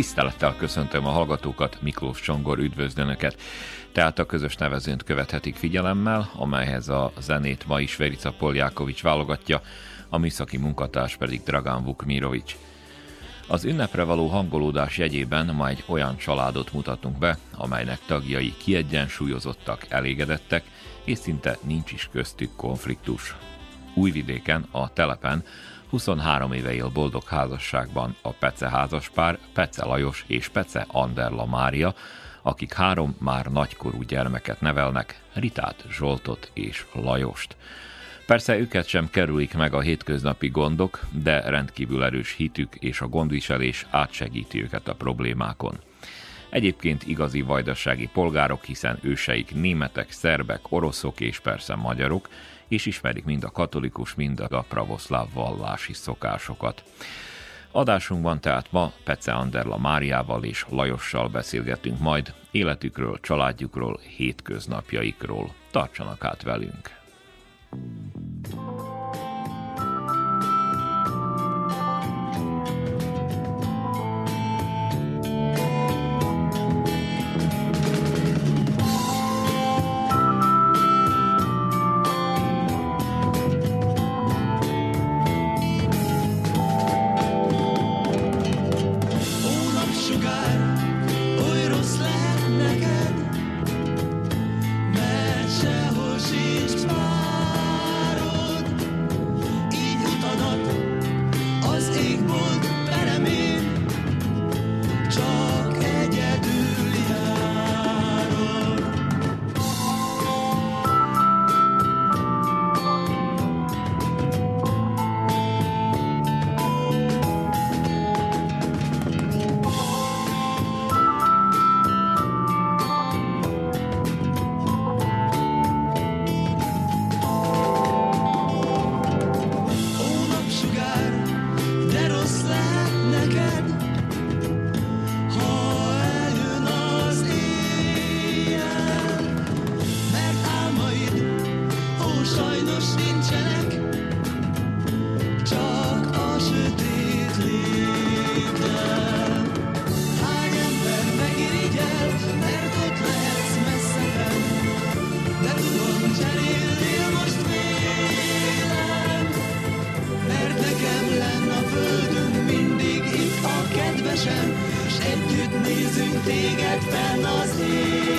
Tisztelettel köszöntöm a hallgatókat, Miklós Csongor üdvözlő Önöket. Tehát a közös nevezőnt követhetik figyelemmel, amelyhez a zenét ma is Verica Poljákovics válogatja, a műszaki munkatárs pedig Dragán Vukmirovics. Az ünnepre való hangolódás jegyében ma egy olyan családot mutatunk be, amelynek tagjai kiegyensúlyozottak, elégedettek, és szinte nincs is köztük konfliktus. Újvidéken, a telepen 23 éve él boldog házasságban a Pece házaspár, Pece Lajos és Pece Anderla Mária, akik három már nagykorú gyermeket nevelnek, Ritát, Zsoltot és Lajost. Persze őket sem kerülik meg a hétköznapi gondok, de rendkívül erős hitük és a gondviselés átsegíti őket a problémákon. Egyébként igazi vajdasági polgárok, hiszen őseik németek, szerbek, oroszok és persze magyarok, és ismerik mind a katolikus, mind a pravoszláv vallási szokásokat. Adásunkban tehát ma Pece Anderla Máriával és Lajossal beszélgetünk majd életükről, családjukról, hétköznapjaikról. Tartsanak át velünk! téged fenn az ég.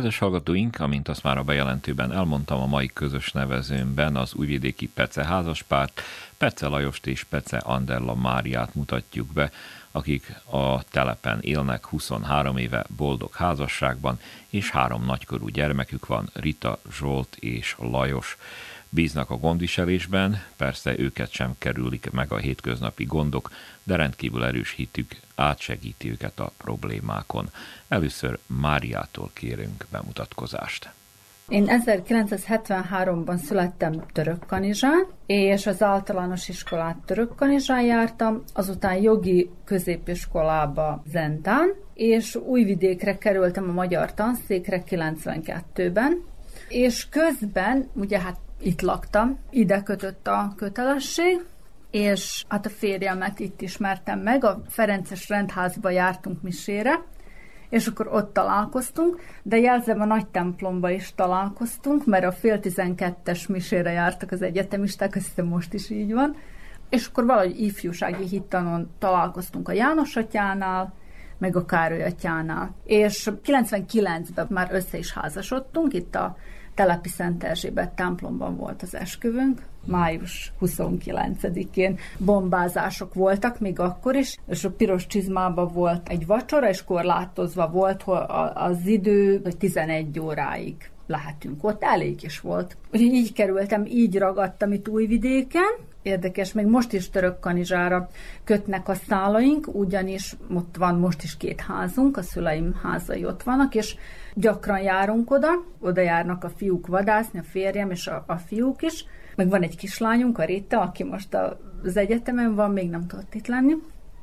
Kedves hallgatóink, amint azt már a bejelentőben elmondtam, a mai közös nevezőmben az újvidéki Pece házaspárt, Pece Lajost és Pece Anderla Máriát mutatjuk be, akik a telepen élnek 23 éve boldog házasságban, és három nagykorú gyermekük van, Rita, Zsolt és Lajos. Bíznak a gondviselésben, persze őket sem kerülik meg a hétköznapi gondok, de rendkívül erős hitük átsegíti őket a problémákon. Először Máriától kérünk bemutatkozást. Én 1973-ban születtem Törökkanizsán, és az általános iskolát Törökkanizsán jártam, azután jogi középiskolába Zentán, és Újvidékre kerültem a magyar tanszékre 92-ben, és közben, ugye hát itt laktam, ide kötött a kötelesség, és hát a férjemet itt ismertem meg, a Ferences rendházba jártunk misére, és akkor ott találkoztunk, de jelzem a nagy templomba is találkoztunk, mert a fél tizenkettes misére jártak az egyetemisták, azt hiszem most is így van, és akkor valahogy ifjúsági hittanon találkoztunk a János atyánál, meg a Károly atyánál. És 99-ben már össze is házasodtunk, itt a Telepi Szent Erzsébet templomban volt az esküvünk, május 29-én bombázások voltak még akkor is, és a piros csizmában volt egy vacsora, és korlátozva volt az idő, hogy 11 óráig lehetünk ott, elég is volt. Úgyhogy így kerültem, így ragadtam itt Újvidéken, érdekes, még most is török kanizsára kötnek a szálaink, ugyanis ott van most is két házunk, a szüleim házai ott vannak, és gyakran járunk oda, oda járnak a fiúk vadászni, a férjem és a, a fiúk is, meg van egy kislányunk, a Rita, aki most az egyetemen van, még nem tudott itt lenni.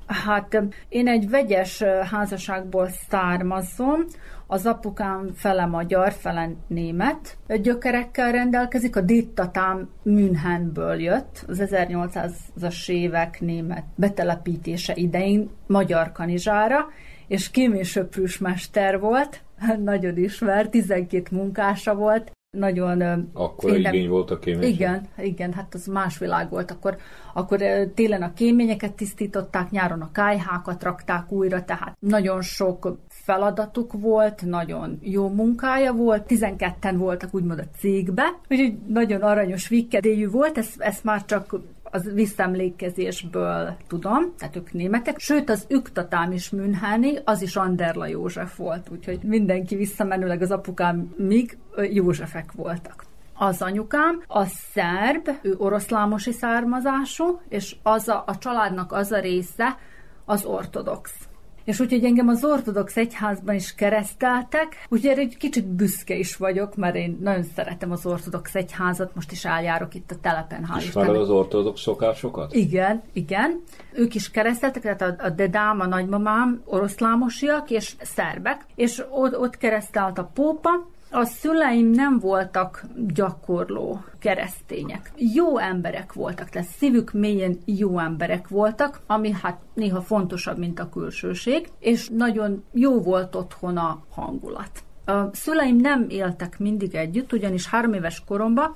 Hát én egy vegyes házasságból származom, az apukám fele magyar, fele német gyökerekkel rendelkezik, a dittatám Münchenből jött, az 1800-as évek német betelepítése idején magyar kanizsára, és kémésöprűs mester volt, nagyon ismert, 12 munkása volt, nagyon... Akkor innen, igény volt a kémény. Igen, igen, hát az más világ volt. Akkor, akkor télen a kéményeket tisztították, nyáron a kájhákat rakták újra, tehát nagyon sok feladatuk volt, nagyon jó munkája volt, 12-en voltak úgymond a cégbe, úgyhogy nagyon aranyos vikkedélyű volt, ezt, ezt már csak az visszemlékezésből tudom, tehát ők németek, sőt az üktatám is Müncheni, az is Anderla József volt, úgyhogy mindenki visszamenőleg az apukám még Józsefek voltak. Az anyukám a szerb, ő oroszlámosi származású, és az a, a családnak az a része az ortodox. És úgyhogy engem az ortodox egyházban is kereszteltek, úgyhogy erre egy kicsit büszke is vagyok, mert én nagyon szeretem az ortodox egyházat, most is eljárok itt a telepen. Ismered az ortodox szokásokat? Igen, igen. Ők is kereszteltek, tehát a, a dedám, a nagymamám oroszlámosiak és szerbek, és ott, ott keresztelt a pópa, a szüleim nem voltak gyakorló keresztények. Jó emberek voltak, tehát szívük mélyen jó emberek voltak, ami hát néha fontosabb, mint a külsőség, és nagyon jó volt otthon a hangulat. A szüleim nem éltek mindig együtt, ugyanis három éves koromban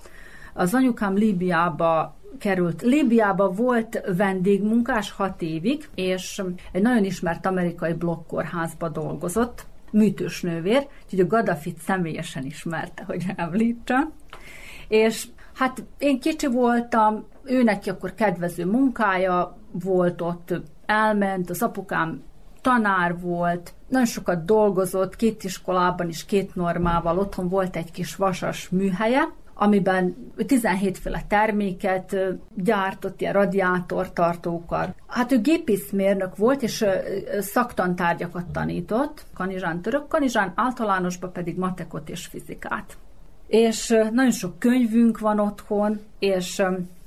az anyukám Líbiába került. Líbiába volt vendégmunkás hat évig, és egy nagyon ismert amerikai blokkorházba dolgozott, műtős nővér, úgyhogy a Gaddafit személyesen ismerte, hogy említsem. És hát én kicsi voltam, ő neki akkor kedvező munkája volt ott, elment, az apukám tanár volt, nagyon sokat dolgozott, két iskolában is, két normával, otthon volt egy kis vasas műhelye, amiben 17 féle terméket gyártott, ilyen radiátortartókat. Hát ő gépészmérnök volt, és szaktantárgyakat tanított, kanizsán, török kanizsán, általánosban pedig matekot és fizikát. És nagyon sok könyvünk van otthon, és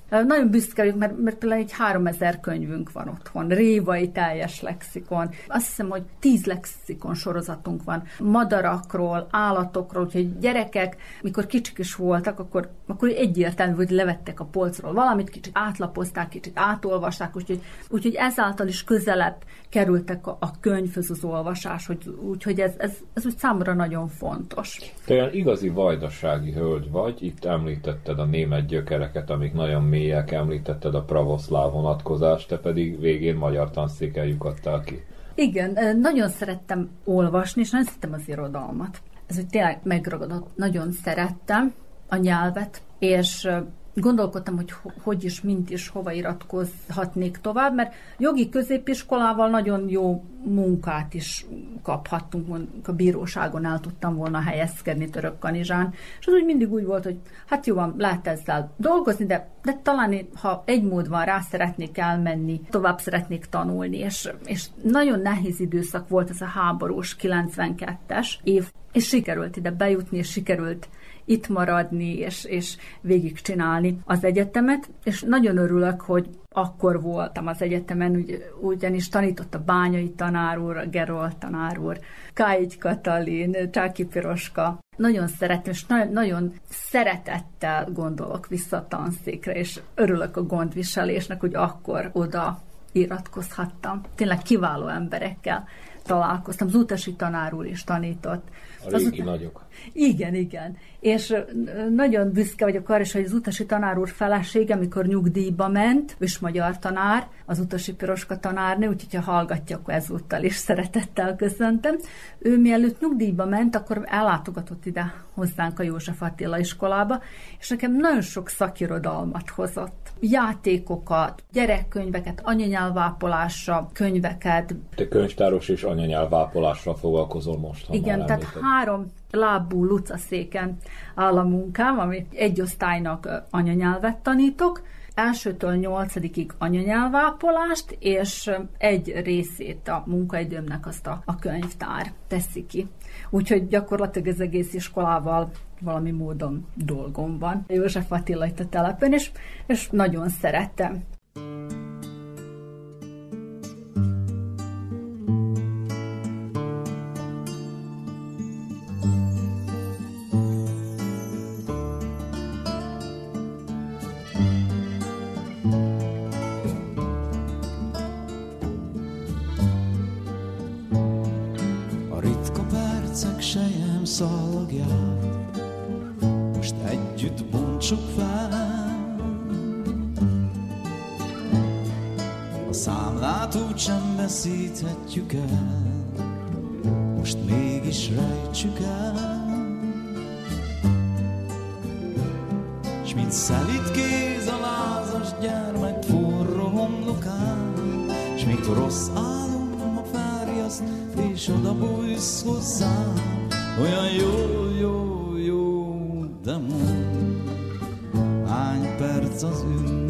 nagyon büszke vagyok, mert, mert például egy 3000 könyvünk van otthon, révai teljes lexikon. Azt hiszem, hogy 10 lexikon sorozatunk van madarakról, állatokról, úgyhogy gyerekek, mikor kicsik is voltak, akkor, akkor egyértelmű, hogy levettek a polcról valamit, kicsit átlapozták, kicsit átolvasták, úgyhogy, úgyhogy ezáltal is közelebb kerültek a, a könyvhöz az olvasás, hogy, úgyhogy ez, ez, ez úgy számomra nagyon fontos. Te olyan igazi vajdasági hölgy vagy, itt említetted a német gyökereket, amik nagyon mélyek, említetted a pravoszláv vonatkozást, te pedig végén magyar tanszéken lyukadtál ki. Igen, nagyon szerettem olvasni, és nagyon szerettem az irodalmat. Ez úgy tényleg megragadott, nagyon szerettem a nyelvet, és gondolkodtam, hogy hogy is, mint is, hova iratkozhatnék tovább, mert jogi középiskolával nagyon jó munkát is kaphattunk, a bíróságon el tudtam volna helyezkedni török és az úgy mindig úgy volt, hogy hát jó van, lehet ezzel dolgozni, de, de talán én, ha egy mód van, rá szeretnék elmenni, tovább szeretnék tanulni, és, és nagyon nehéz időszak volt ez a háborús 92-es év, és sikerült ide bejutni, és sikerült itt maradni, és, és végigcsinálni az egyetemet, és nagyon örülök, hogy akkor voltam az egyetemen, ugy, ugyanis tanított a bányai tanár úr, a Gerold tanár úr, Káigy Katalin, Csáki Piroska. Nagyon szeretem, és na- nagyon szeretettel gondolok vissza a tanszékre, és örülök a gondviselésnek, hogy akkor oda iratkozhattam. Tényleg kiváló emberekkel találkoztam. Az utasi tanár úr is tanított. A régi Azután... nagyok. Igen, igen. És nagyon büszke vagyok arra is, hogy az utasi tanár úr felesége, amikor nyugdíjba ment, és magyar tanár, az utasi piroska tanárnő, úgyhogy ha hallgatja, akkor ezúttal is szeretettel köszöntem. Ő mielőtt nyugdíjba ment, akkor ellátogatott ide hozzánk a József Attila iskolába, és nekem nagyon sok szakirodalmat hozott. Játékokat, gyerekkönyveket, anyanyelvápolásra, könyveket. Te könyvtáros és anyanyelvápolással foglalkozol most. Igen, tehát három lábú lucaszéken áll a munkám, ami egy osztálynak anyanyelvet tanítok, elsőtől nyolcadikig anyanyelvápolást, és egy részét a munkaidőmnek azt a, a könyvtár teszi ki. Úgyhogy gyakorlatilag az egész iskolával valami módon dolgom van. József Attila itt a telepen, és, és nagyon szerettem. Veszíthetjük el, most mégis rejtsük el. S mint szelít kéz a lázas gyermek forró homlokán, S mint rossz álom, ha felriaszt, és oda bújsz hozzám, olyan jó, jó, jó, de mond, hány perc az ünnep,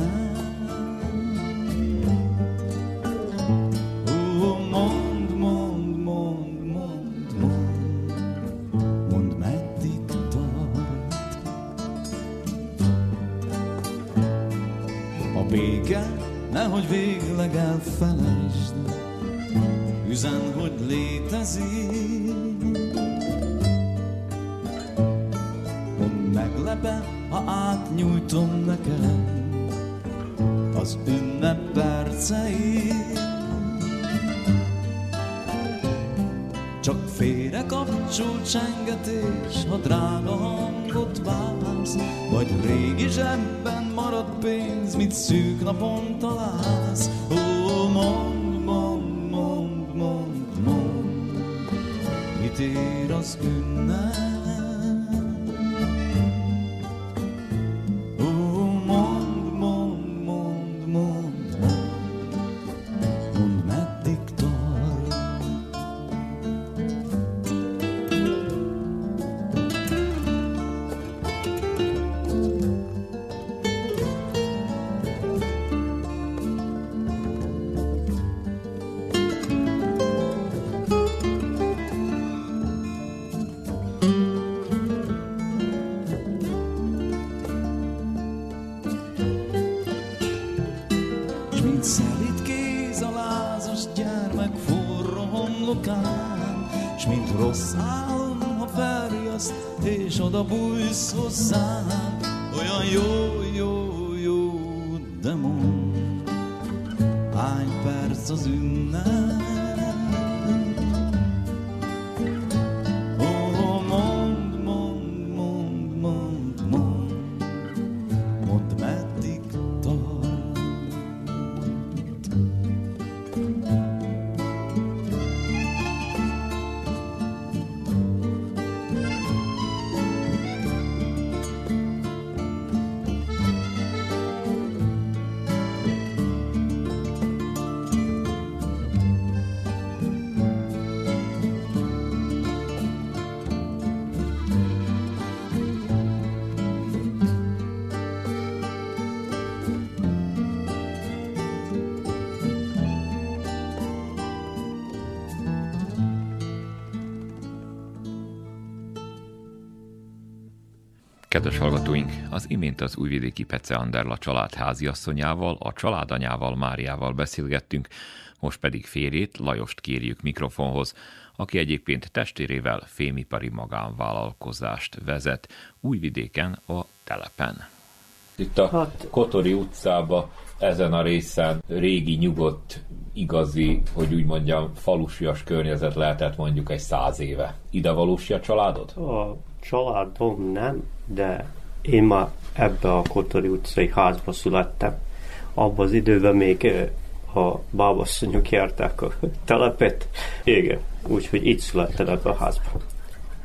odabújsz hozzám, olyan jó hallgatóink, az imént az újvidéki Pece Anderla család háziasszonyával, a családanyával Máriával beszélgettünk, most pedig férjét, Lajost kérjük mikrofonhoz, aki egyébként testérével fémipari magánvállalkozást vezet Újvidéken a telepen. Itt a hát... Kotori utcába, ezen a részen régi, nyugodt, igazi, hogy úgy mondjam, falusias környezet lehetett mondjuk egy száz éve. Ide valósi a családod? A családom nem, de én már ebbe a Kotori utcai házba születtem. Abban az időben még a bábasszonyok járták a telepet. Igen, úgyhogy itt születtem ebbe a házba.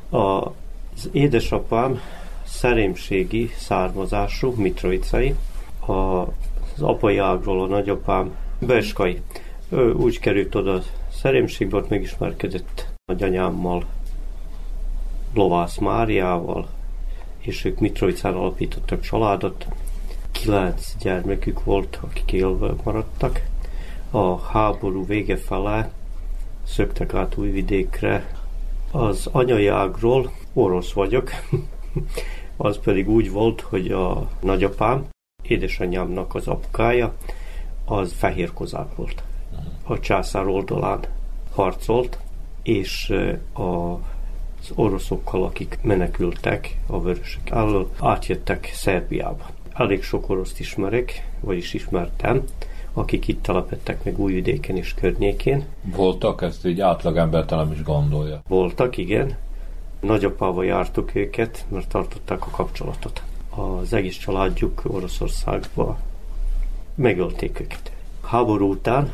A, az édesapám szerémségi származású, mitrovicai, a, az apai ágról a nagyapám Beskai. Ő úgy került oda szerémségbe, ott megismerkedett nagyanyámmal, Lovász Máriával, és ők Mitrovicán alapítottak családot. Kilenc gyermekük volt, akik élve maradtak. A háború vége fele szöktek át Újvidékre. Az anyai ágról orosz vagyok, az pedig úgy volt, hogy a nagyapám, édesanyámnak az apukája, az fehér kozák volt. A császár oldalán harcolt, és a az oroszokkal, akik menekültek a vörösök elől, átjöttek Szerbiába. Elég sok oroszt ismerek, vagyis ismertem, akik itt telepettek meg Újvidéken és környékén. Voltak, ezt egy átlagember talán is gondolja. Voltak, igen. Nagyapával jártuk őket, mert tartották a kapcsolatot. Az egész családjuk Oroszországba megölték őket. Háború után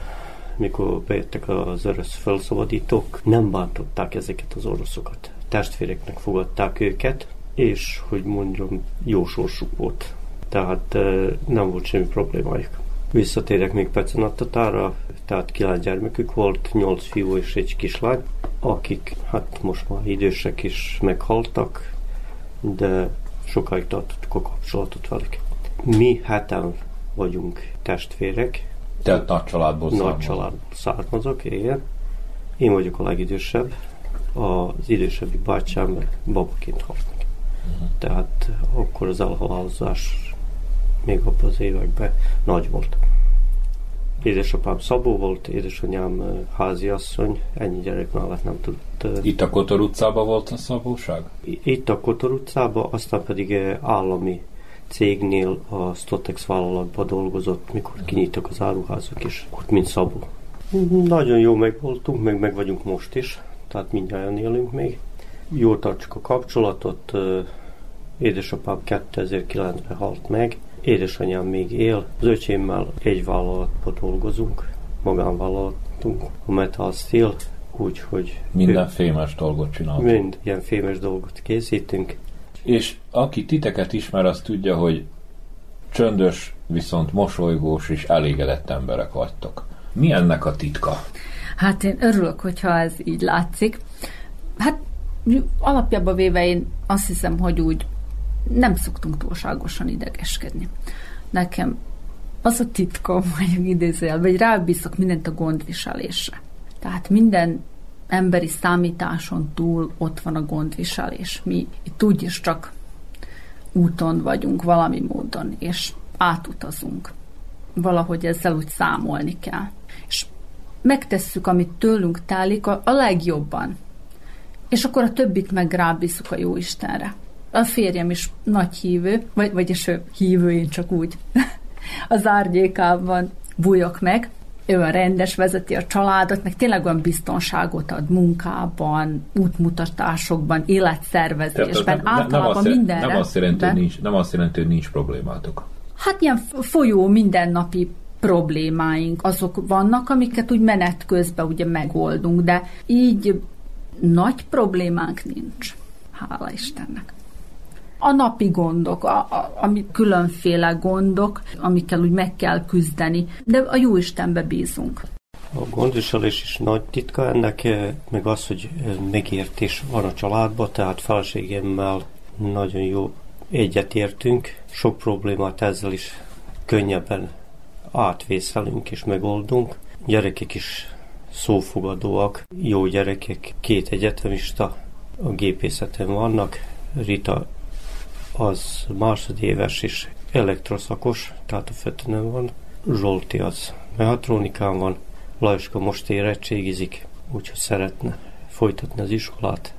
mikor bejöttek az orosz felszabadítók, nem bántották ezeket az oroszokat testvéreknek fogadták őket, és hogy mondjam, jó sorsuk volt. Tehát nem volt semmi problémájuk. Visszatérek még Pecenattatára, tehát kilenc gyermekük volt, nyolc fiú és egy kislány, akik hát most már idősek is meghaltak, de sokáig tartottuk a kapcsolatot velük. Mi heten vagyunk testvérek. Tehát nagy családból Nagy családból származok, igen. Én vagyok a legidősebb, az idősebbi bátyám babaként halt meg. Uh-huh. Tehát akkor az elhalálozás még abban az években nagy volt. Édesapám Szabó volt, édesanyám háziasszony, ennyi gyerek mellett nem tudott. Itt a Kotor utcában volt a szabóság? Itt a Kotor utcában, aztán pedig állami cégnél a Stotex vállalatban dolgozott, mikor uh-huh. kinyitottak az áruházak, és ott mint Szabó. Nagyon jó meg voltunk, meg meg vagyunk most is tehát mindjárt élünk még. Jól tartsuk a kapcsolatot, édesapám 2009-ben halt meg, édesanyám még él, az öcsémmel egy vállalatban dolgozunk, magánvállalatunk, a Metal Steel, úgyhogy... Minden ő, fémes dolgot csinálunk. Mind ilyen fémes dolgot készítünk. És aki titeket ismer, az tudja, hogy csöndös, viszont mosolygós és elégedett emberek vagytok. Mi ennek a titka? Hát én örülök, hogyha ez így látszik. Hát alapjában véve én azt hiszem, hogy úgy nem szoktunk túlságosan idegeskedni. Nekem az a titkom, mondjuk idézőjelben, hogy rábízok mindent a gondviselésre. Tehát minden emberi számításon túl ott van a gondviselés. Mi itt úgyis csak úton vagyunk valami módon, és átutazunk. Valahogy ezzel úgy számolni kell. És megtesszük, amit tőlünk tálik a, a legjobban. És akkor a többit meg rábízunk a jó Istenre. A férjem is nagy hívő, vagy, vagyis ő hívő, én csak úgy az árnyékában bújok meg. Ő a rendes, vezeti a családot, meg tényleg olyan biztonságot ad munkában, útmutatásokban, életszervezésben, nem, általában nem mindenre. Nem azt, jelenti, hogy nincs, nem azt jelenti, hogy nincs problémátok. Hát ilyen folyó mindennapi problémáink, azok vannak, amiket úgy menet közben ugye megoldunk, de így nagy problémánk nincs. Hála Istennek. A napi gondok, a, a, ami különféle gondok, amikkel úgy meg kell küzdeni, de a jó Istenbe bízunk. A gondviselés is nagy titka ennek, eh, meg az, hogy eh, megértés van a családban, tehát felségemmel nagyon jó egyetértünk, sok problémát ezzel is könnyebben átvészelünk és megoldunk. Gyerekek is szófogadóak, jó gyerekek, két egyetemista a gépészeten vannak, Rita az másodéves is elektroszakos, tehát a Fötönön van. Zsolti az mehatronikán van. Lajoska most érettségizik, úgyhogy szeretne folytatni az iskolát.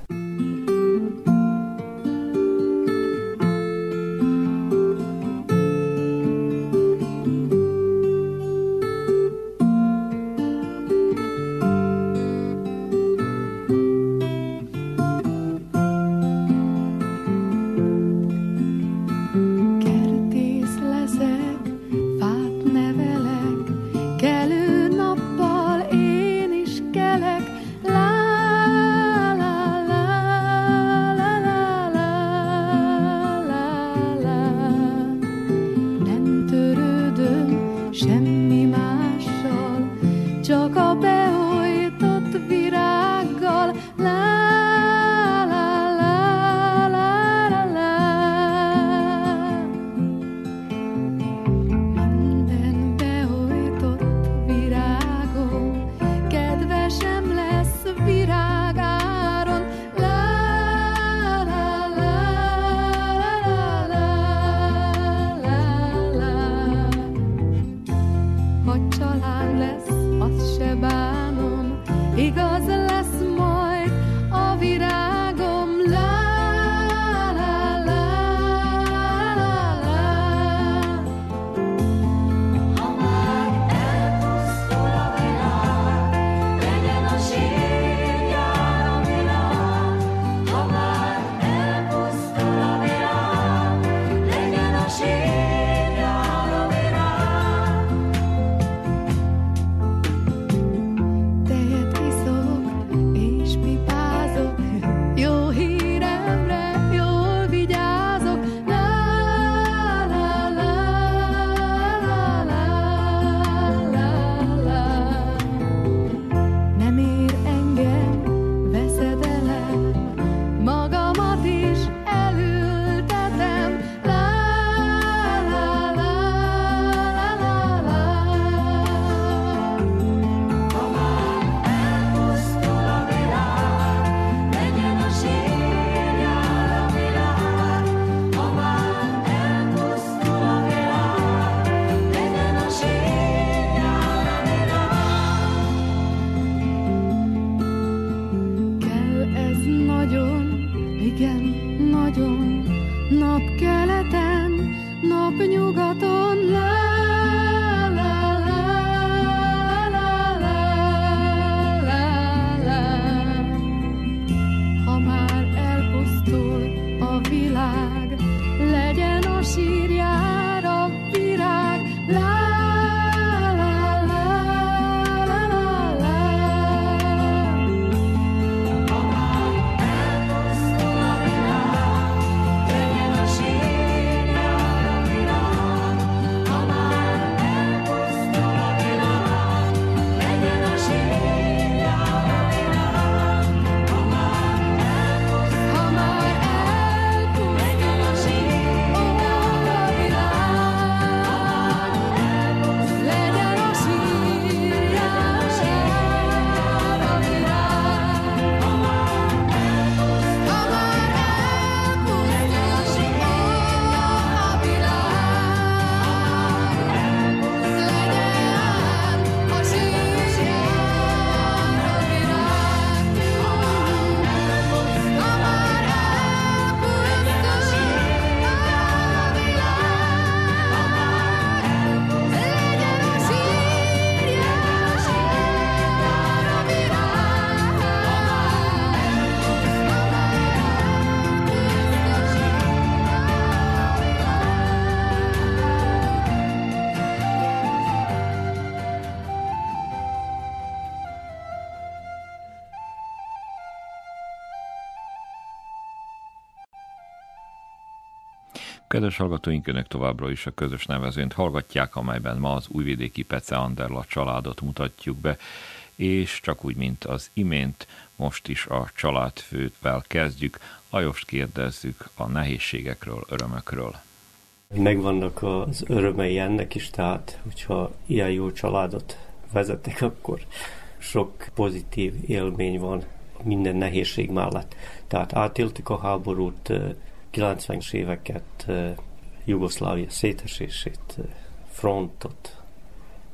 Kedves hallgatóink, önök továbbra is a közös nevezőnt hallgatják, amelyben ma az újvidéki Pece Anderla családot mutatjuk be, és csak úgy, mint az imént, most is a családfővel kezdjük. Ajost kérdezzük a nehézségekről, örömökről. Megvannak az örömei ennek is, tehát hogyha ilyen jó családot vezetek, akkor sok pozitív élmény van minden nehézség mellett. Tehát átéltük a háborút, 90-es éveket, Jugoszlávia szétesését, frontot,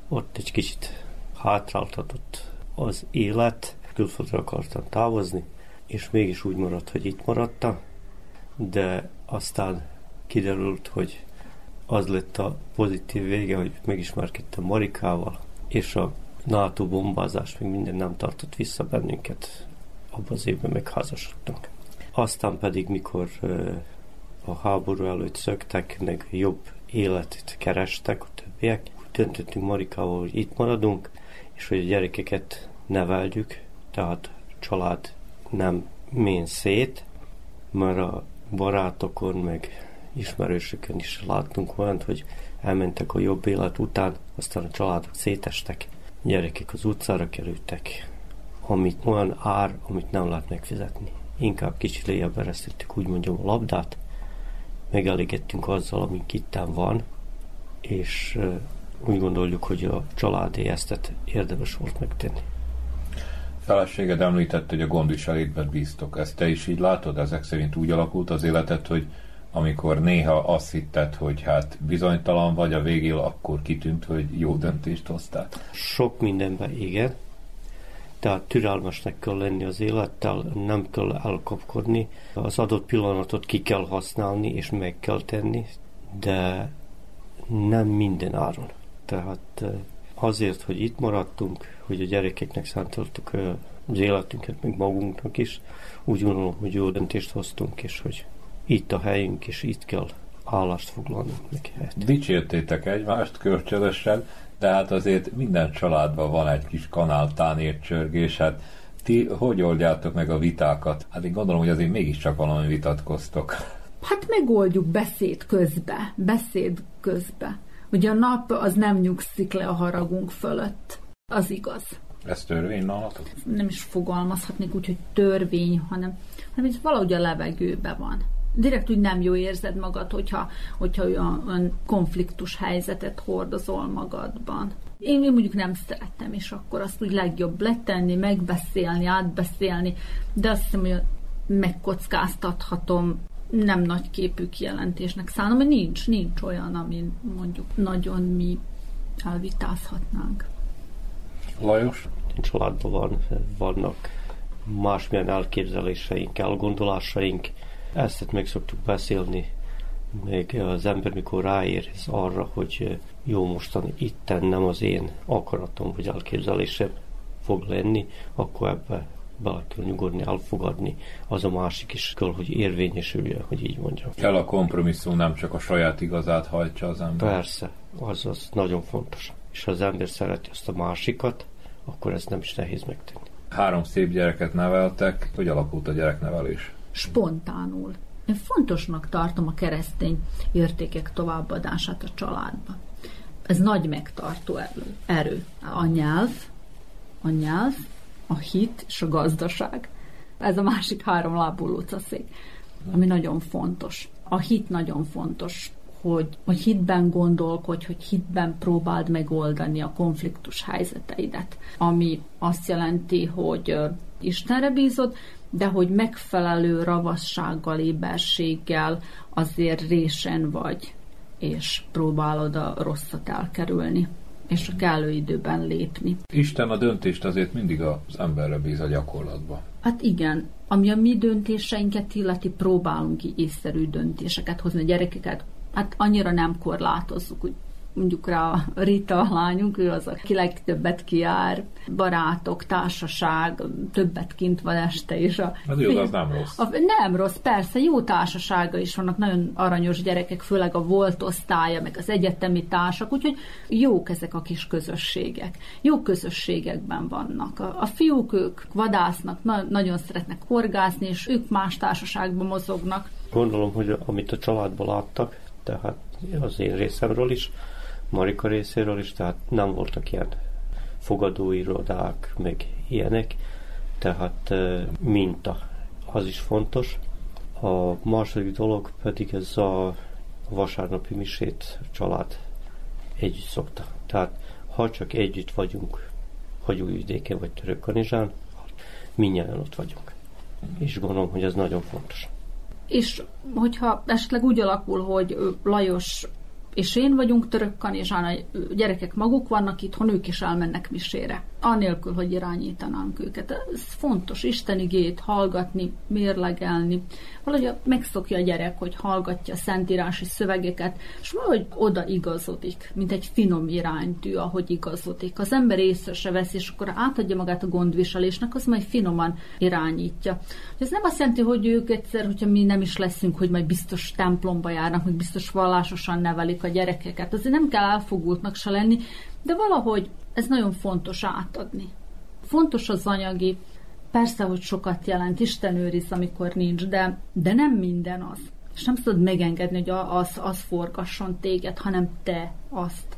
ott egy kicsit hátráltatott az élet, külföldre akartam távozni, és mégis úgy maradt, hogy itt maradtam, de aztán kiderült, hogy az lett a pozitív vége, hogy megismerkedtem Marikával, és a NATO bombázás még minden nem tartott vissza bennünket. Abban az évben megházasodtunk. Aztán pedig, mikor a háború előtt szöktek, meg jobb életet kerestek a többiek, úgy döntöttünk Marikával, hogy itt maradunk, és hogy a gyerekeket neveljük, tehát család nem mén szét, mert a barátokon, meg ismerősökön is láttunk olyant, hogy elmentek a jobb élet után, aztán a családok szétestek, gyerekek az utcára kerültek, amit olyan ár, amit nem lehet megfizetni. Inkább kicsit lejjebb eresztettük, úgy mondjam, a labdát, megelégettünk azzal, ami itten van, és úgy gondoljuk, hogy a családi esztet érdemes volt megtenni. Feleséged említett, hogy a gondviselétben bíztok. Ezt te is így látod? Ezek szerint úgy alakult az életed, hogy amikor néha azt hitted, hogy hát bizonytalan vagy a végén, akkor kitűnt, hogy jó döntést hoztál? Sok mindenben igen. Tehát türelmesnek kell lenni az élettel, nem kell elkapkodni. Az adott pillanatot ki kell használni, és meg kell tenni, de nem minden áron. Tehát azért, hogy itt maradtunk, hogy a gyerekeknek szántoltuk az életünket, meg magunknak is, úgy gondolom, hogy jó döntést hoztunk, és hogy itt a helyünk, és itt kell állást foglalnunk meg. Dicsértétek egymást kölcsönösen, de hát azért minden családban van egy kis kanáltán csörgés, hát ti hogy oldjátok meg a vitákat? Hát én gondolom, hogy azért mégiscsak valami vitatkoztok. Hát megoldjuk beszéd közbe, beszéd közbe. Ugye a nap az nem nyugszik le a haragunk fölött. Az igaz. Ez törvény nálatok? Nem is fogalmazhatnék úgy, hogy törvény, hanem, hanem ez valahogy a levegőbe van direkt úgy nem jó érzed magad, hogyha, hogyha olyan, olyan konfliktus helyzetet hordozol magadban. Én, én mondjuk nem szerettem, és akkor azt úgy legjobb letenni, megbeszélni, átbeszélni, de azt hiszem, hogy megkockáztathatom nem nagy képű kijelentésnek szánom, hogy nincs, nincs olyan, amin mondjuk nagyon mi elvitázhatnánk. Lajos? Családban van, vannak másmilyen elképzeléseink, elgondolásaink, ezt meg szoktuk beszélni, még az ember mikor ráérez arra, hogy jó mostan itten nem az én akaratom vagy elképzelésem fog lenni, akkor ebbe bele kell nyugodni, elfogadni, az a másik is kell, hogy érvényesüljön, hogy így mondjam. Kell a kompromisszum, nem csak a saját igazát hajtsa az ember. Persze, az, az nagyon fontos. És ha az ember szereti azt a másikat, akkor ez nem is nehéz megtenni. Három szép gyereket neveltek, hogy alakult a gyereknevelés? Spontánul. Én fontosnak tartom a keresztény értékek továbbadását a családba. Ez nagy megtartó erő. A nyelv, a nyelv, a hit és a gazdaság. Ez a másik három lábú lucaszék, ami nagyon fontos. A hit nagyon fontos, hogy, hogy hitben gondolkodj, hogy hitben próbáld megoldani a konfliktus helyzeteidet, ami azt jelenti, hogy Istenre bízod, de hogy megfelelő ravassággal, éberséggel azért résen vagy, és próbálod a rosszat elkerülni és a kellő időben lépni. Isten a döntést azért mindig az emberre bíz a gyakorlatba. Hát igen, ami a mi döntéseinket illeti, próbálunk ki észszerű döntéseket hozni a gyerekeket. Hát annyira nem korlátozzuk, hogy mondjuk rá a Rita a lányunk, ő az, aki legtöbbet kiár, barátok, társaság, többet kint van este is. A, az jó, az nem rossz. A, nem rossz, persze, jó társasága is vannak, nagyon aranyos gyerekek, főleg a volt osztálya, meg az egyetemi társak, úgyhogy jók ezek a kis közösségek. Jó közösségekben vannak. A, a fiúk, ők vadásznak, na, nagyon szeretnek horgászni, és ők más társaságban mozognak. Gondolom, hogy amit a családban láttak, tehát az én részemről is, Marika részéről is, tehát nem voltak ilyen fogadóirodák, meg ilyenek, tehát minta, az is fontos. A második dolog pedig ez a vasárnapi misét család együtt szokta. Tehát ha csak együtt vagyunk, hogy Újvidéken vagy Törökkanizsán, mindjárt ott vagyunk. És gondolom, hogy ez nagyon fontos. és hogyha esetleg úgy alakul, hogy Lajos és én vagyunk török kanizsán, a gyerekek maguk vannak itthon, ők is elmennek misére anélkül, hogy irányítanánk őket. Ez fontos, Isten igét hallgatni, mérlegelni. Valahogy megszokja a gyerek, hogy hallgatja a szentírási szövegeket, és valahogy oda igazodik, mint egy finom iránytű, ahogy igazodik. Az ember észre se vesz, és akkor átadja magát a gondviselésnek, az majd finoman irányítja. Ez nem azt jelenti, hogy ők egyszer, hogyha mi nem is leszünk, hogy majd biztos templomba járnak, hogy biztos vallásosan nevelik a gyerekeket. Azért nem kell elfogultnak se lenni, de valahogy ez nagyon fontos átadni. Fontos az anyagi, persze, hogy sokat jelent, Isten őriz, amikor nincs, de, de nem minden az. És nem tudod megengedni, hogy az, az forgasson téged, hanem te azt.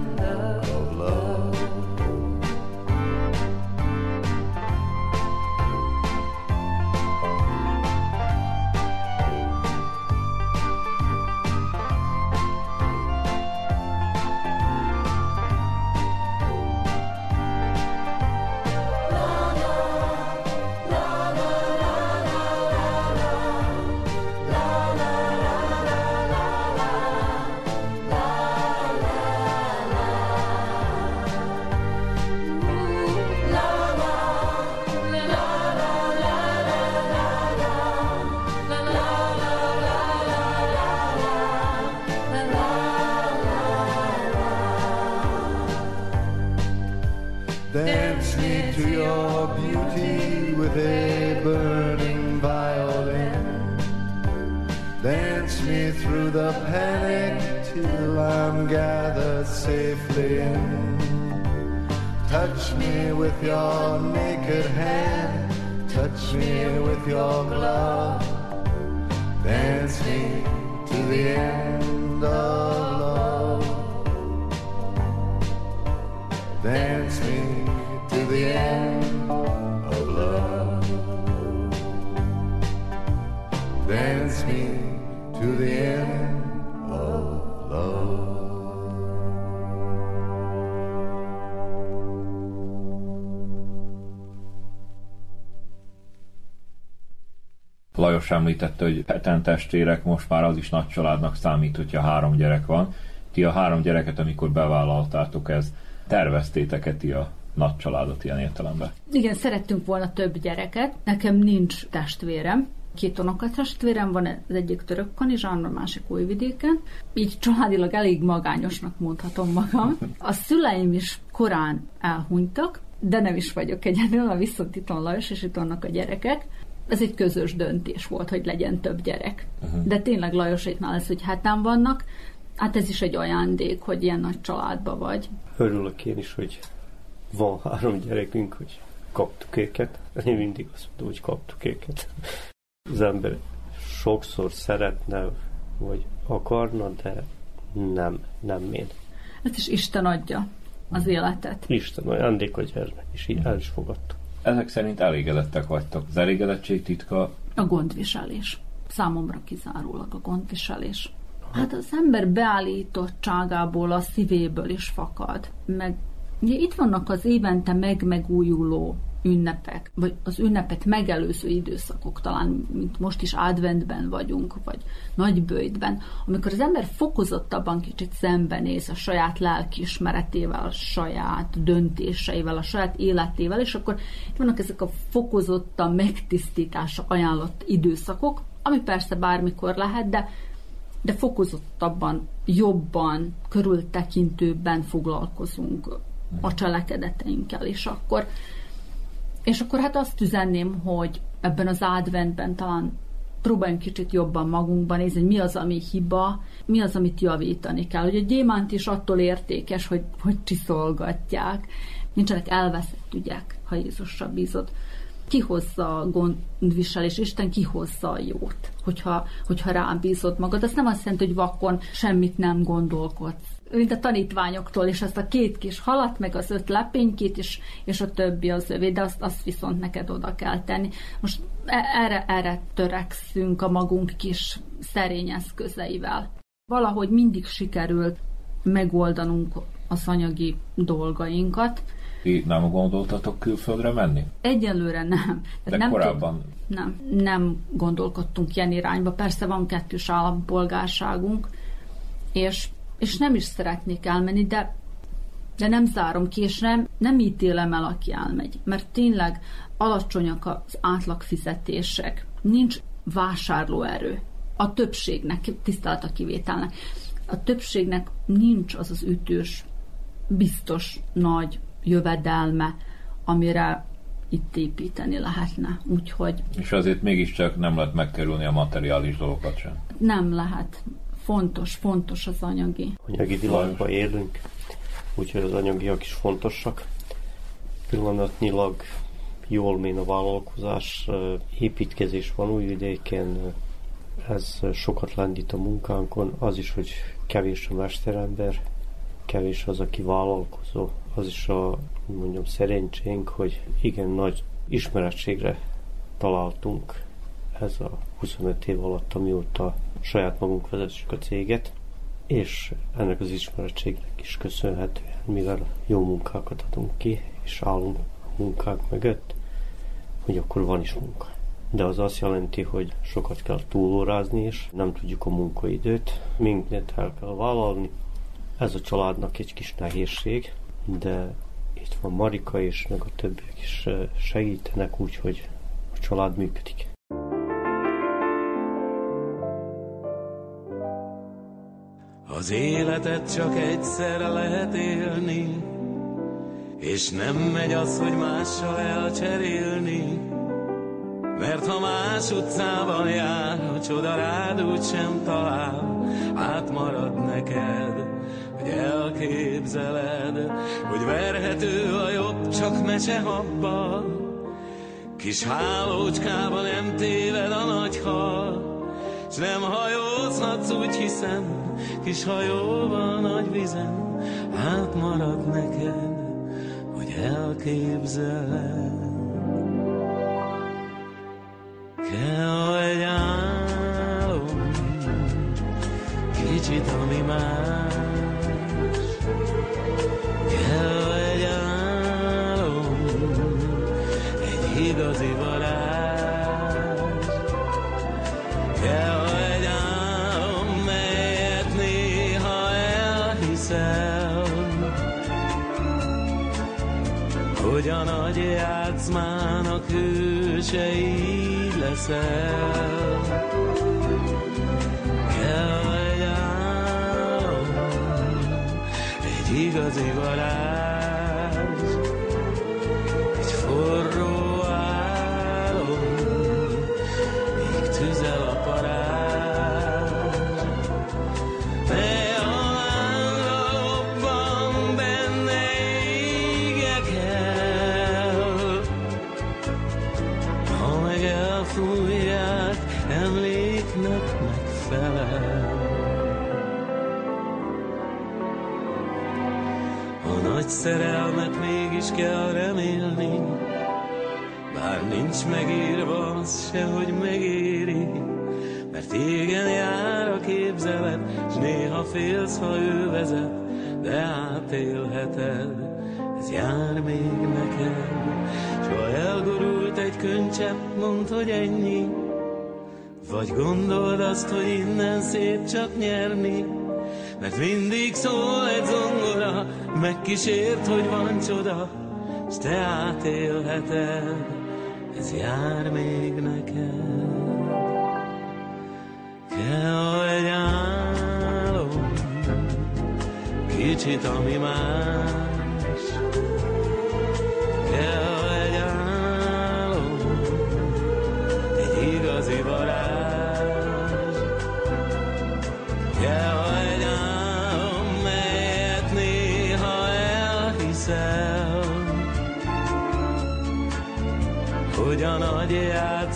említette, hogy heten testvérek, most már az is nagy családnak számít, hogyha három gyerek van. Ti a három gyereket, amikor bevállaltátok ez, terveztétek-e ti a nagy családot ilyen értelemben? Igen, szerettünk volna több gyereket. Nekem nincs testvérem. Két unokatestvérem van, az egyik török kanizsán, a másik újvidéken. Így családilag elég magányosnak mondhatom magam. A szüleim is korán elhunytak, de nem is vagyok egyedül, viszont itt van Lajos, és itt vannak a gyerekek. Ez egy közös döntés volt, hogy legyen több gyerek. Uh-huh. De tényleg Lajoséknál ez, hogy heten vannak, hát ez is egy ajándék, hogy ilyen nagy családba vagy. Örülök én is, hogy van három gyerekünk, hogy kaptuk őket. Én mindig azt mondom, hogy kaptuk őket. Az ember sokszor szeretne, vagy akarna, de nem, nem én. Ez is Isten adja az életet. Isten ajándék a gyermek, és így el is fogadtuk. Ezek szerint elégedettek vagytok. Az elégedettség titka A gondviselés. Számomra kizárólag a gondviselés. Hát az ember beállítottságából, a szívéből is fakad. Meg ugye itt vannak az évente meg-megújuló ünnepek, vagy az ünnepet megelőző időszakok, talán mint most is adventben vagyunk, vagy nagybőjtben, amikor az ember fokozottabban kicsit szembenéz a saját lelkiismeretével, a saját döntéseivel, a saját életével, és akkor itt vannak ezek a fokozottan megtisztításra ajánlott időszakok, ami persze bármikor lehet, de de fokozottabban, jobban, körültekintőbben foglalkozunk a cselekedeteinkkel, és akkor és akkor hát azt üzenném, hogy ebben az adventben talán próbáljunk kicsit jobban magunkban nézni, mi az, ami hiba, mi az, amit javítani kell. Hogy a gyémánt is attól értékes, hogy, hogy csiszolgatják. Nincsenek elveszett ügyek, ha Jézusra bízod. Kihozza a gondviselés, Isten kihozza a jót, hogyha, hogyha rám bízod magad. Az nem azt jelenti, hogy vakon semmit nem gondolkodsz mint a tanítványoktól, és azt a két kis halat, meg az öt lepénykét, és, és a többi az övé, de azt, azt viszont neked oda kell tenni. Most e, erre, erre törekszünk a magunk kis szerény eszközeivel. Valahogy mindig sikerült megoldanunk az anyagi dolgainkat. Ti nem gondoltatok külföldre menni? Egyelőre nem. De nem korábban? Tud, nem, nem gondolkodtunk ilyen irányba. Persze van kettős állampolgárságunk, és és nem is szeretnék elmenni, de de nem zárom ki, és nem, nem ítélem el, aki elmegy, mert tényleg alacsonyak az átlagfizetések, nincs vásárlóerő. A többségnek, tisztelt a kivételnek, a többségnek nincs az az ütős, biztos nagy jövedelme, amire itt építeni lehetne. Úgyhogy... És azért mégiscsak nem lehet megkerülni a materiális dolgokat sem. Nem lehet fontos, fontos az anyagi. Anyagi világban élünk, úgyhogy az anyagiak is fontosak. Pillanatnyilag jól méne a vállalkozás, építkezés van újvidéken, ez sokat lendít a munkánkon, az is, hogy kevés a mesterember, kevés az, aki vállalkozó, az is a mondjam szerencsénk, hogy igen nagy ismerettségre találtunk ez a 25 év alatt, amióta saját magunk vezessük a céget, és ennek az ismerettségnek is köszönhetően, mivel jó munkákat adunk ki, és állunk a munkák mögött, hogy akkor van is munka. De az azt jelenti, hogy sokat kell túlórázni, és nem tudjuk a munkaidőt, mindent el kell vállalni. Ez a családnak egy kis nehézség, de itt van Marika és meg a többiek is segítenek, úgyhogy a család működik. Az életet csak egyszer lehet élni, és nem megy az, hogy mással elcserélni. Mert ha más utcában jár, a csoda rád úgy sem talál, átmarad neked, hogy elképzeled, hogy verhető a jobb, csak mese habba. Kis hálócskában nem téved a nagy hal, s nem hajózhatsz, úgy hiszem, kis hajóval nagy vizen, hát marad neked, hogy elképzeled. Kell egy álom, kicsit, ami más, így emléknek megfelel. A nagy szerelmet mégis kell remélni, bár nincs megírva az se, hogy megéri, mert égen jár a képzelet, s néha félsz, ha ő vezet, de átélheted, ez jár még neked. S ha elgurult egy könycsepp, mondd, hogy ennyi, vagy gondold azt, hogy innen szép csak nyerni, mert mindig szól egy zongora, megkísért, hogy van csoda, s te átélheted, ez jár még neked. Kell egy álom, kicsit, ami más.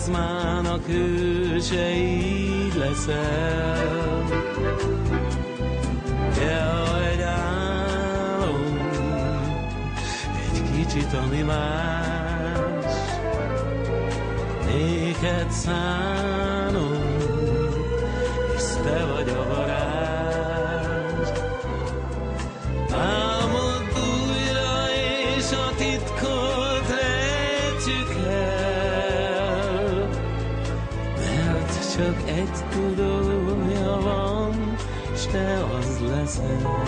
Játszmának hőse leszel. Kell egy álom, egy kicsit, ami más, néked szánom, csak egy tudója van, s te az leszel.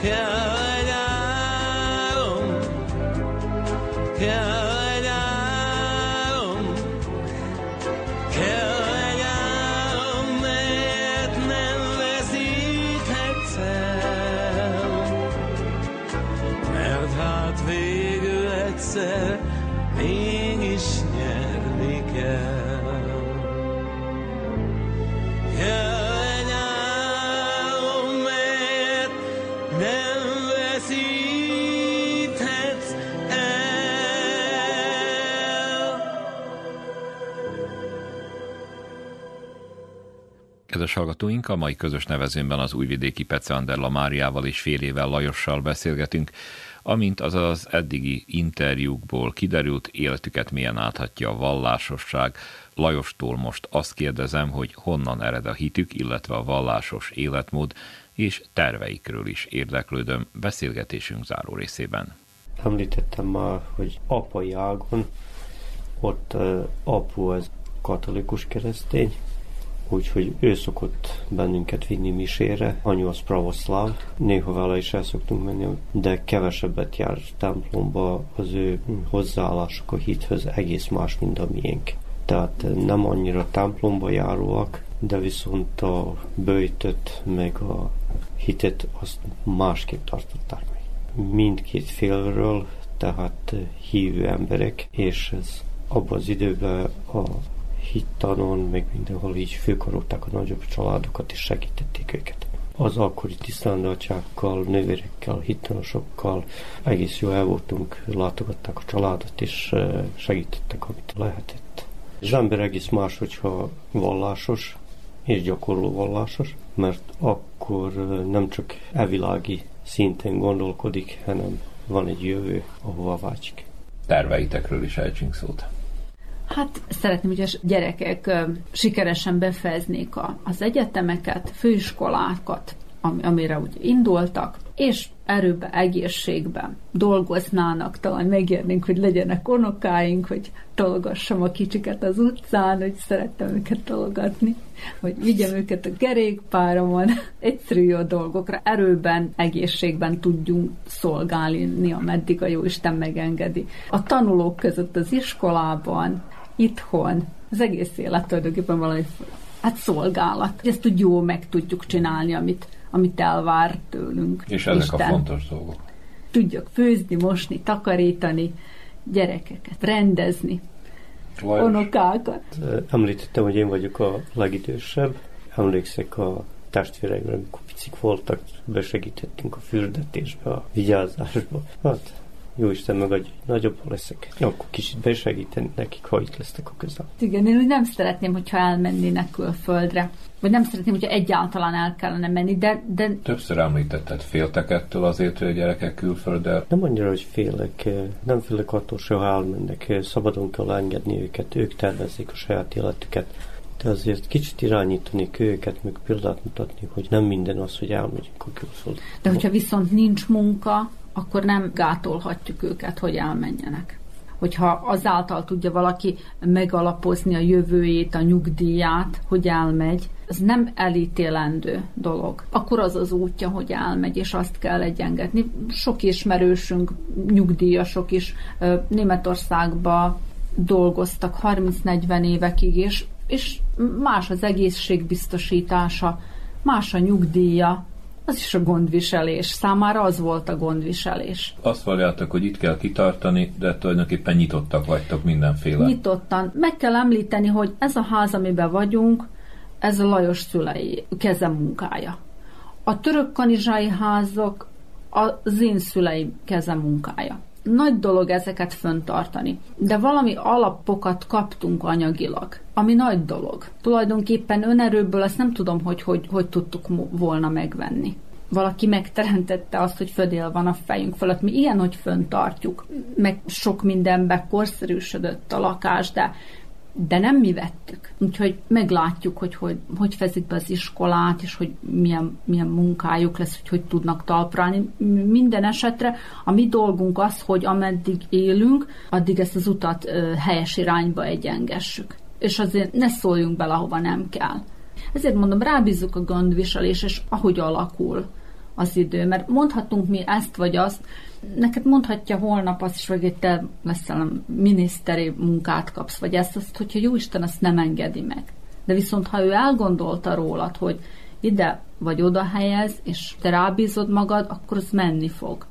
Kell hallgatóink, a mai közös nevezőnben az újvidéki Pece Anderla Máriával és fél ével Lajossal beszélgetünk, amint az az eddigi interjúkból kiderült, életüket milyen áthatja a vallásosság. Lajostól most azt kérdezem, hogy honnan ered a hitük, illetve a vallásos életmód, és terveikről is érdeklődöm beszélgetésünk záró részében. Említettem már, hogy apai ágon, ott apu az katolikus keresztény, úgyhogy ő szokott bennünket vinni misére, anyu az pravoszláv, néha vele is el szoktunk menni, de kevesebbet jár templomba, az ő hozzáállásuk a hithöz egész más, mint a miénk. Tehát nem annyira templomba járóak, de viszont a bőjtöt, meg a hitet azt másképp tartották meg. Mindkét félről, tehát hívő emberek, és ez abban az időben a hittanon, meg mindenhol így főkarolták a nagyobb családokat, és segítették őket. Az akkori tisztándatyákkal, nővérekkel, hittanosokkal egész jó el voltunk, látogatták a családot, és eh, segítettek, amit lehetett. Az ember egész más, hogyha vallásos, és gyakorló vallásos, mert akkor nem csak evilági szinten gondolkodik, hanem van egy jövő, ahova vágyik. Terveitekről is ejtsünk szót. Hát szeretném, hogy a gyerekek sikeresen befejeznék az egyetemeket, főiskolákat, amire úgy indultak, és erőbe, egészségben dolgoznának, talán megérnénk, hogy legyenek unokáink, hogy tologassam a kicsiket az utcán, hogy szerettem őket tologatni, hogy vigyem őket a kerékpáromon, egyszerű jó dolgokra, erőben, egészségben tudjunk szolgálni, ameddig a Jóisten megengedi. A tanulók között az iskolában, itthon, az egész élet tulajdonképpen valami hát szolgálat. Ezt úgy jól meg tudjuk csinálni, amit amit elvár tőlünk. És ezek Isten. a fontos dolgok. Tudjak főzni, mosni, takarítani, gyerekeket rendezni, Lajos. unokákat. Említettem, hogy én vagyok a legidősebb. Emlékszek a testvéreimre, amikor picik voltak, besegítettünk a fürdetésbe, a vigyázásba. Hát jó Isten megadja, hogy nagyobb leszek. Akkor kicsit besegíteni nekik, ha itt lesznek a közel. Igen, én úgy nem szeretném, hogyha elmennének külföldre. Vagy nem szeretném, hogyha egyáltalán el kellene menni, de... de... Többször említetted, féltek ettől azért, hogy a gyerekek külföldre? Nem annyira, hogy félek. Nem félek attól se, ha elmennek. Szabadon kell engedni őket, ők tervezik a saját életüket de azért kicsit irányítani őket, meg példát mutatni, hogy nem minden az, hogy elmegyünk a külföldre. De hogyha viszont nincs munka, akkor nem gátolhatjuk őket, hogy elmenjenek. Hogyha azáltal tudja valaki megalapozni a jövőjét, a nyugdíját, hogy elmegy, ez nem elítélendő dolog. Akkor az az útja, hogy elmegy, és azt kell egyengetni. Sok ismerősünk, nyugdíjasok is Németországba dolgoztak 30-40 évekig, és, és más az egészségbiztosítása, más a nyugdíja, az is a gondviselés. Számára az volt a gondviselés. Azt valljátok, hogy itt kell kitartani, de tulajdonképpen nyitottak vagytok mindenféle. Nyitottan. Meg kell említeni, hogy ez a ház, amiben vagyunk, ez a Lajos szülei keze munkája. A török kanizsai házok az én szüleim keze munkája. Nagy dolog ezeket föntartani, de valami alapokat kaptunk anyagilag, ami nagy dolog. Tulajdonképpen önerőből ezt nem tudom, hogy hogy, hogy tudtuk volna megvenni valaki megteremtette azt, hogy födél van a fejünk fölött. Mi ilyen, hogy föntartjuk, meg sok mindenbe korszerűsödött a lakás, de de nem mi vettük. Úgyhogy meglátjuk, hogy hogy, hogy fezik be az iskolát, és hogy milyen, milyen munkájuk lesz, hogy hogy tudnak talprálni. Minden esetre a mi dolgunk az, hogy ameddig élünk, addig ezt az utat helyes irányba egyengessük. És azért ne szóljunk bele, ahova nem kell. Ezért mondom, rábízzuk a gondviselés, és ahogy alakul az idő, mert mondhatunk mi ezt vagy azt, neked mondhatja holnap azt is, hogy te leszel miniszteri munkát kapsz, vagy ezt, azt, hogyha jó Isten azt nem engedi meg. De viszont, ha ő elgondolta rólad, hogy ide vagy oda helyez, és te rábízod magad, akkor az menni fog.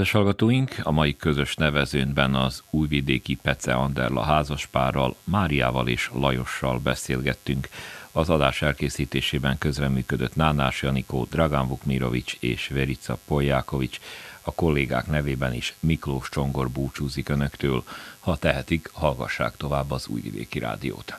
Kedves hallgatóink, a mai közös nevezőnben az újvidéki Pece Anderla házaspárral, Máriával és Lajossal beszélgettünk. Az adás elkészítésében közreműködött Nánás Janikó, Dragán Vukmirovics és Verica Poljákovics. A kollégák nevében is Miklós Csongor búcsúzik önöktől. Ha tehetik, hallgassák tovább az Újvidéki Rádiót.